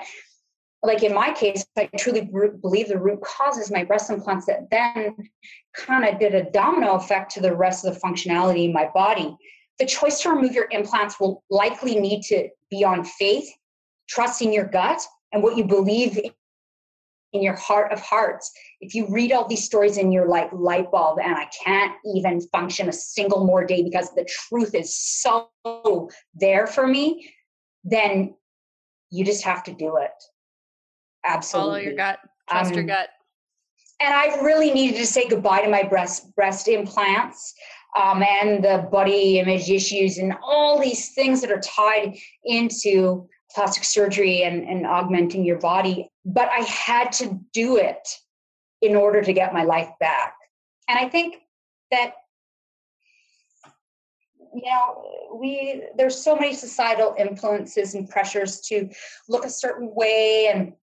like in my case, I truly believe the root cause is my breast implants that then kind of did a domino effect to the rest of the functionality in my body. The choice to remove your implants will likely need to be on faith, trusting your gut, and what you believe in your heart of hearts. If you read all these stories and you're like light bulb, and I can't even function a single more day because the truth is so there for me, then you just have to do it absolutely. Follow your gut. Trust um, your gut. And I really needed to say goodbye to my breast breast implants um, and the body image issues and all these things that are tied into plastic surgery and, and augmenting your body. But I had to do it in order to get my life back. And I think that you know we there's so many societal influences and pressures to look a certain way and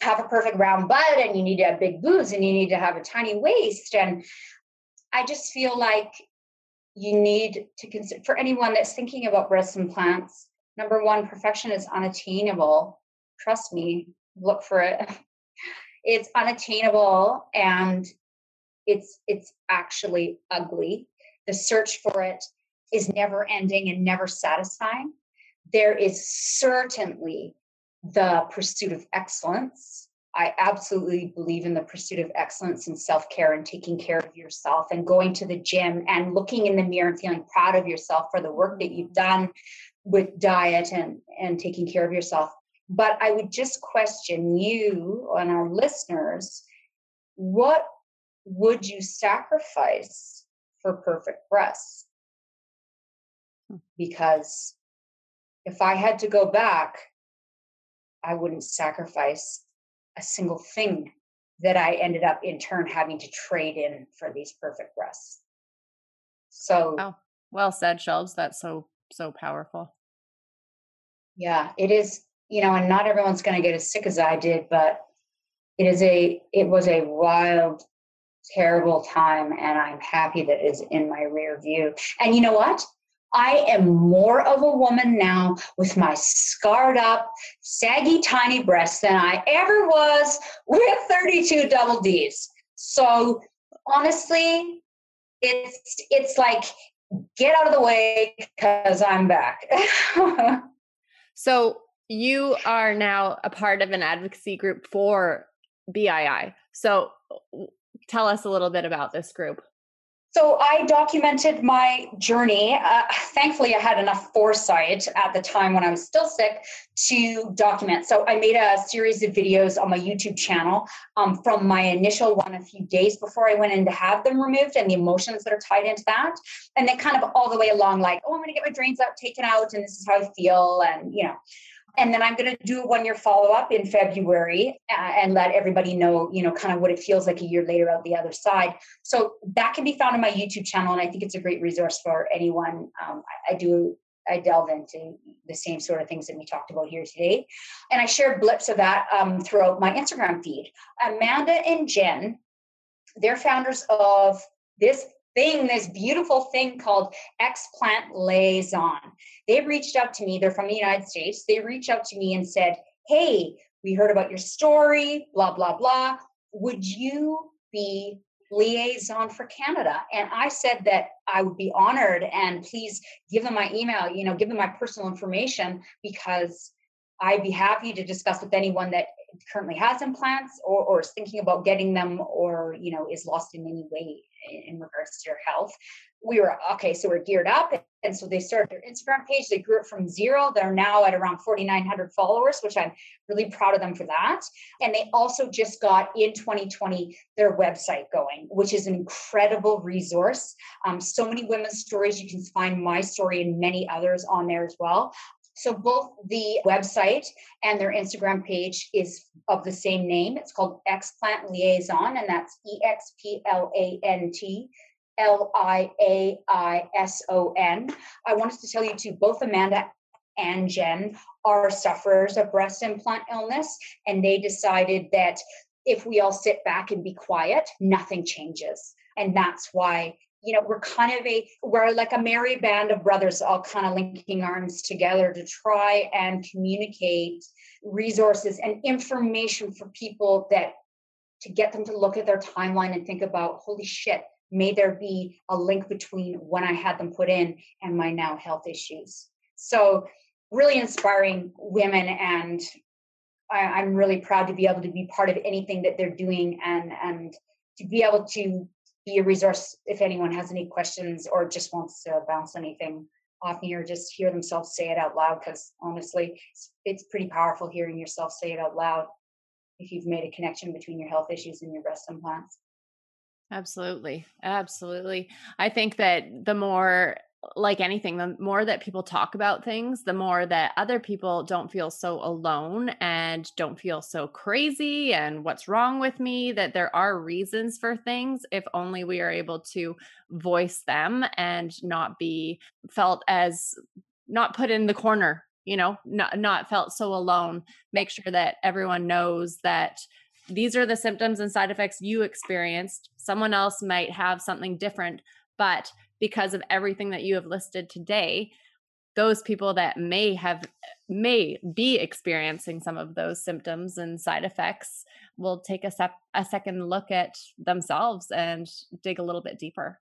have a perfect round butt and you need to have big boobs and you need to have a tiny waist. And i just feel like you need to consider for anyone that's thinking about breast implants number one perfection is unattainable. Trust me look for it. It's unattainable and it's it's actually ugly. The search for it is never ending and never satisfying. There is certainly the pursuit of excellence. I absolutely believe in the pursuit of excellence and self care and taking care of yourself and going to the gym and looking in the mirror and feeling proud of yourself for the work that you've done with diet and, and taking care of yourself. But I would just question you and our listeners what would you sacrifice for perfect breasts? Hmm. Because if I had to go back, I wouldn't sacrifice a single thing that I ended up in turn having to trade in for these perfect breasts. So, oh, well said, Shelves. That's so, so powerful. Yeah, it is, you know, and not everyone's going to get as sick as I did, but it is a, it was a wild, terrible time. And I'm happy that is in my rear view. And you know what? I am more of a woman now with my scarred up, saggy, tiny breasts than I ever was with 32 double D's. So honestly, it's it's like get out of the way because I'm back. so you are now a part of an advocacy group for BII. So tell us a little bit about this group. So I documented my journey. Uh, thankfully, I had enough foresight at the time when I was still sick to document. So I made a series of videos on my YouTube channel um, from my initial one a few days before I went in to have them removed and the emotions that are tied into that. And then kind of all the way along, like, oh, I'm going to get my drains out, taken out, and this is how I feel. And, you know, and then I'm going to do a one year follow up in February uh, and let everybody know, you know, kind of what it feels like a year later out the other side. So that can be found on my YouTube channel, and I think it's a great resource for anyone. Um, I, I do I delve into the same sort of things that we talked about here today. And I share blips of that um, throughout my Instagram feed. Amanda and Jen, they're founders of this thing, this beautiful thing called Explant Liaison. They reached out to me, they're from the United States. They reached out to me and said, Hey, we heard about your story, blah, blah, blah. Would you be liaison for Canada? And I said that I would be honored and please give them my email, you know, give them my personal information because I'd be happy to discuss with anyone that currently has implants or, or is thinking about getting them or, you know, is lost in any way in regards to your health. We were okay, so we're geared up. And so they started their Instagram page. They grew it from zero. They're now at around 4,900 followers, which I'm really proud of them for that. And they also just got in 2020 their website going, which is an incredible resource. Um, so many women's stories. You can find my story and many others on there as well. So both the website and their Instagram page is of the same name. It's called Explant Liaison, and that's E X P L A N T L I A I S O N. I wanted to tell you too, both Amanda and Jen are sufferers of breast implant illness, and they decided that if we all sit back and be quiet, nothing changes. And that's why you know we're kind of a we're like a merry band of brothers all kind of linking arms together to try and communicate resources and information for people that to get them to look at their timeline and think about holy shit may there be a link between when i had them put in and my now health issues. So really inspiring women and I, am really proud to be able to be part of anything that they're doing and and to be able to be a resource if anyone has any questions or just wants to bounce anything off me or just hear themselves say it out loud because honestly it's, it's pretty powerful hearing yourself say it out loud if you've made a connection between your health issues and your breast implants. Absolutely. Absolutely. I think that the more like anything, the more that people talk about things, the more that other people don't feel so alone and don't feel so crazy and what's wrong with me, that there are reasons for things if only we are able to voice them and not be felt as not put in the corner, you know, not not felt so alone. Make sure that everyone knows that these are the symptoms and side effects you experienced. Someone else might have something different, but because of everything that you have listed today those people that may have may be experiencing some of those symptoms and side effects will take a, sep- a second look at themselves and dig a little bit deeper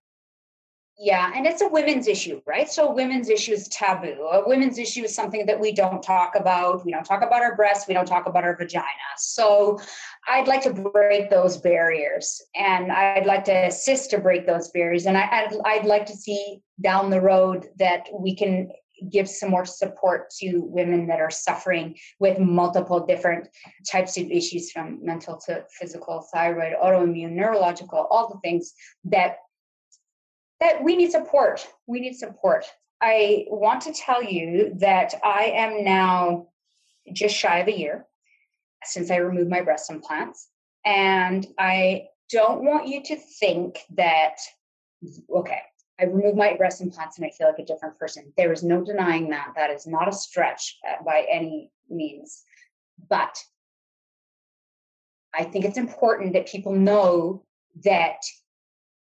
yeah, and it's a women's issue, right? So women's issue is taboo. A women's issue is something that we don't talk about. We don't talk about our breasts. We don't talk about our vagina. So I'd like to break those barriers, and I'd like to assist to break those barriers. And I, would I'd like to see down the road that we can give some more support to women that are suffering with multiple different types of issues from mental to physical, thyroid, autoimmune, neurological, all the things that that we need support. We need support. I want to tell you that I am now just shy of a year since I removed my breast implants. And I don't want you to think that, okay, I removed my breast implants and I feel like a different person. There is no denying that. That is not a stretch by any means. But I think it's important that people know that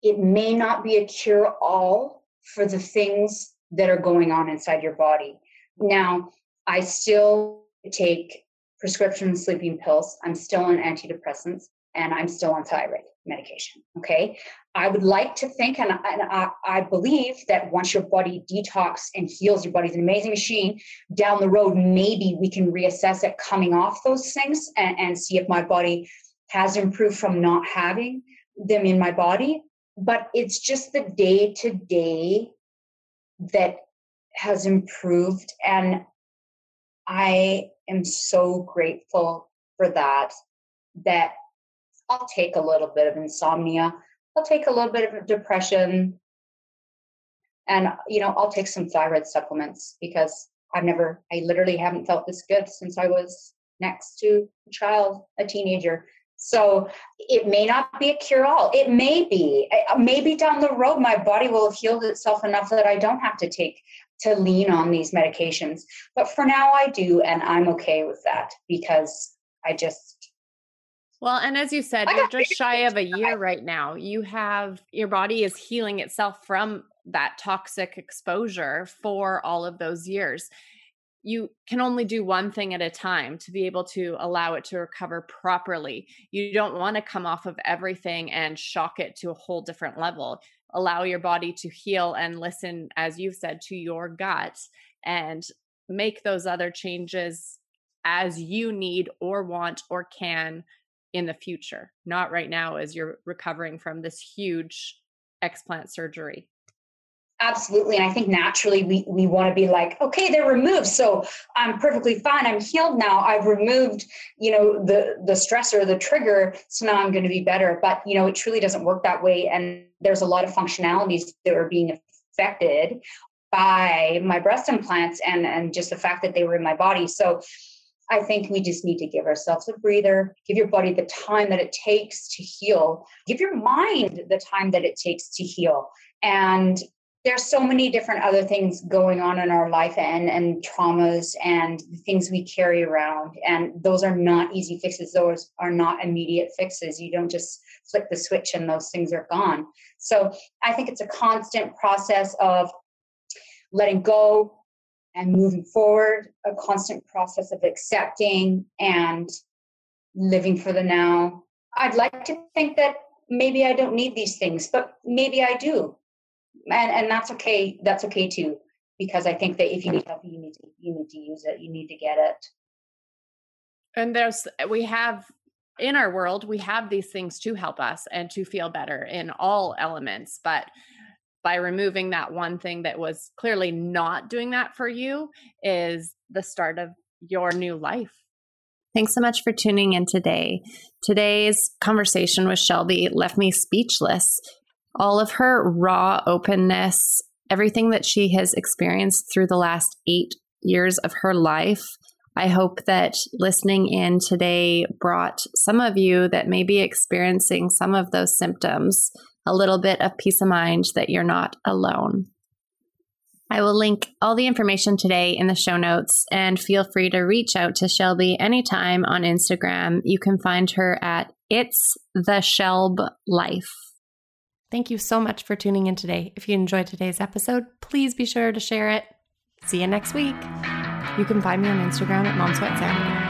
it may not be a cure all for the things that are going on inside your body. Now, I still take prescription sleeping pills. I'm still on antidepressants and I'm still on thyroid. medication. Okay. I would like to think, and, and I, I, believe that once your body detox and heals, your body's an amazing machine. Down the road, maybe we can reassess it coming off those things and, and see if my body has improved from not having them in my body. But it's just the day to day that has improved. And I am so grateful for that, that I'll take a little bit of insomnia. I'll take a little bit of depression. And, you know, I'll take some thyroid supplements because I've never, I literally haven't felt this good since I was next to a child, a teenager. So it may not be a cure all. It may be. Uh, maybe down the road, my body will have healed itself enough that I don't have to take to lean on these medications. But for now, I do. And I'm okay with that because I just well, and as you said, you're just shy of a year right now. You have your body is healing itself from that toxic exposure for all of those years. You can only do one thing at a time to be able to allow it to recover properly. You don't want to come off of everything and shock it to a whole different level. Allow your body to heal and listen, as you've said, to your gut and make those other changes as you need or want or can in the future, not right now as you're recovering from this huge explant surgery. Absolutely. And I think naturally we, we want to be like, okay, they're removed. So I'm perfectly fine. I'm healed now. I've removed, you know, the the stressor, the trigger. So now I'm going to be better. But you know, it truly doesn't work that way. And there's a lot of functionalities that are being affected by my breast implants and and just the fact that they were in my body. So I think we just need to give ourselves a breather, give your body the time that it takes to heal, give your mind the time that it takes to heal. And there's so many different other things going on in our life and, and traumas and things we carry around. And those are not easy fixes. Those are not immediate fixes. You don't just flip the switch and those things are gone. So I think it's a constant process of letting go, and moving forward, a constant process of accepting and living for the now. I'd like to think that maybe I don't need these things, but maybe I do. And and that's okay. That's okay too. Because I think that if you need help, you need to you need to use it. You need to get it. And there's we have in our world, we have these things to help us and to feel better in all elements. But by removing that one thing that was clearly not doing that for you is the start of your new life. Thanks so much for tuning in today. Today's conversation with Shelby left me speechless. All of her raw openness, everything that she has experienced through the last eight years of her life. I hope that listening in today brought some of you that may be experiencing some of those symptoms a little bit of peace of mind that you're not alone. I will link all the information today in the show notes and feel free to reach out to Shelby anytime on Instagram. You can find her at It's the Shelb Life. Thank you so much for tuning in today. If you enjoyed today's episode, please be sure to share it. See you next week. You can find me on Instagram at Mom Sweat Sanity.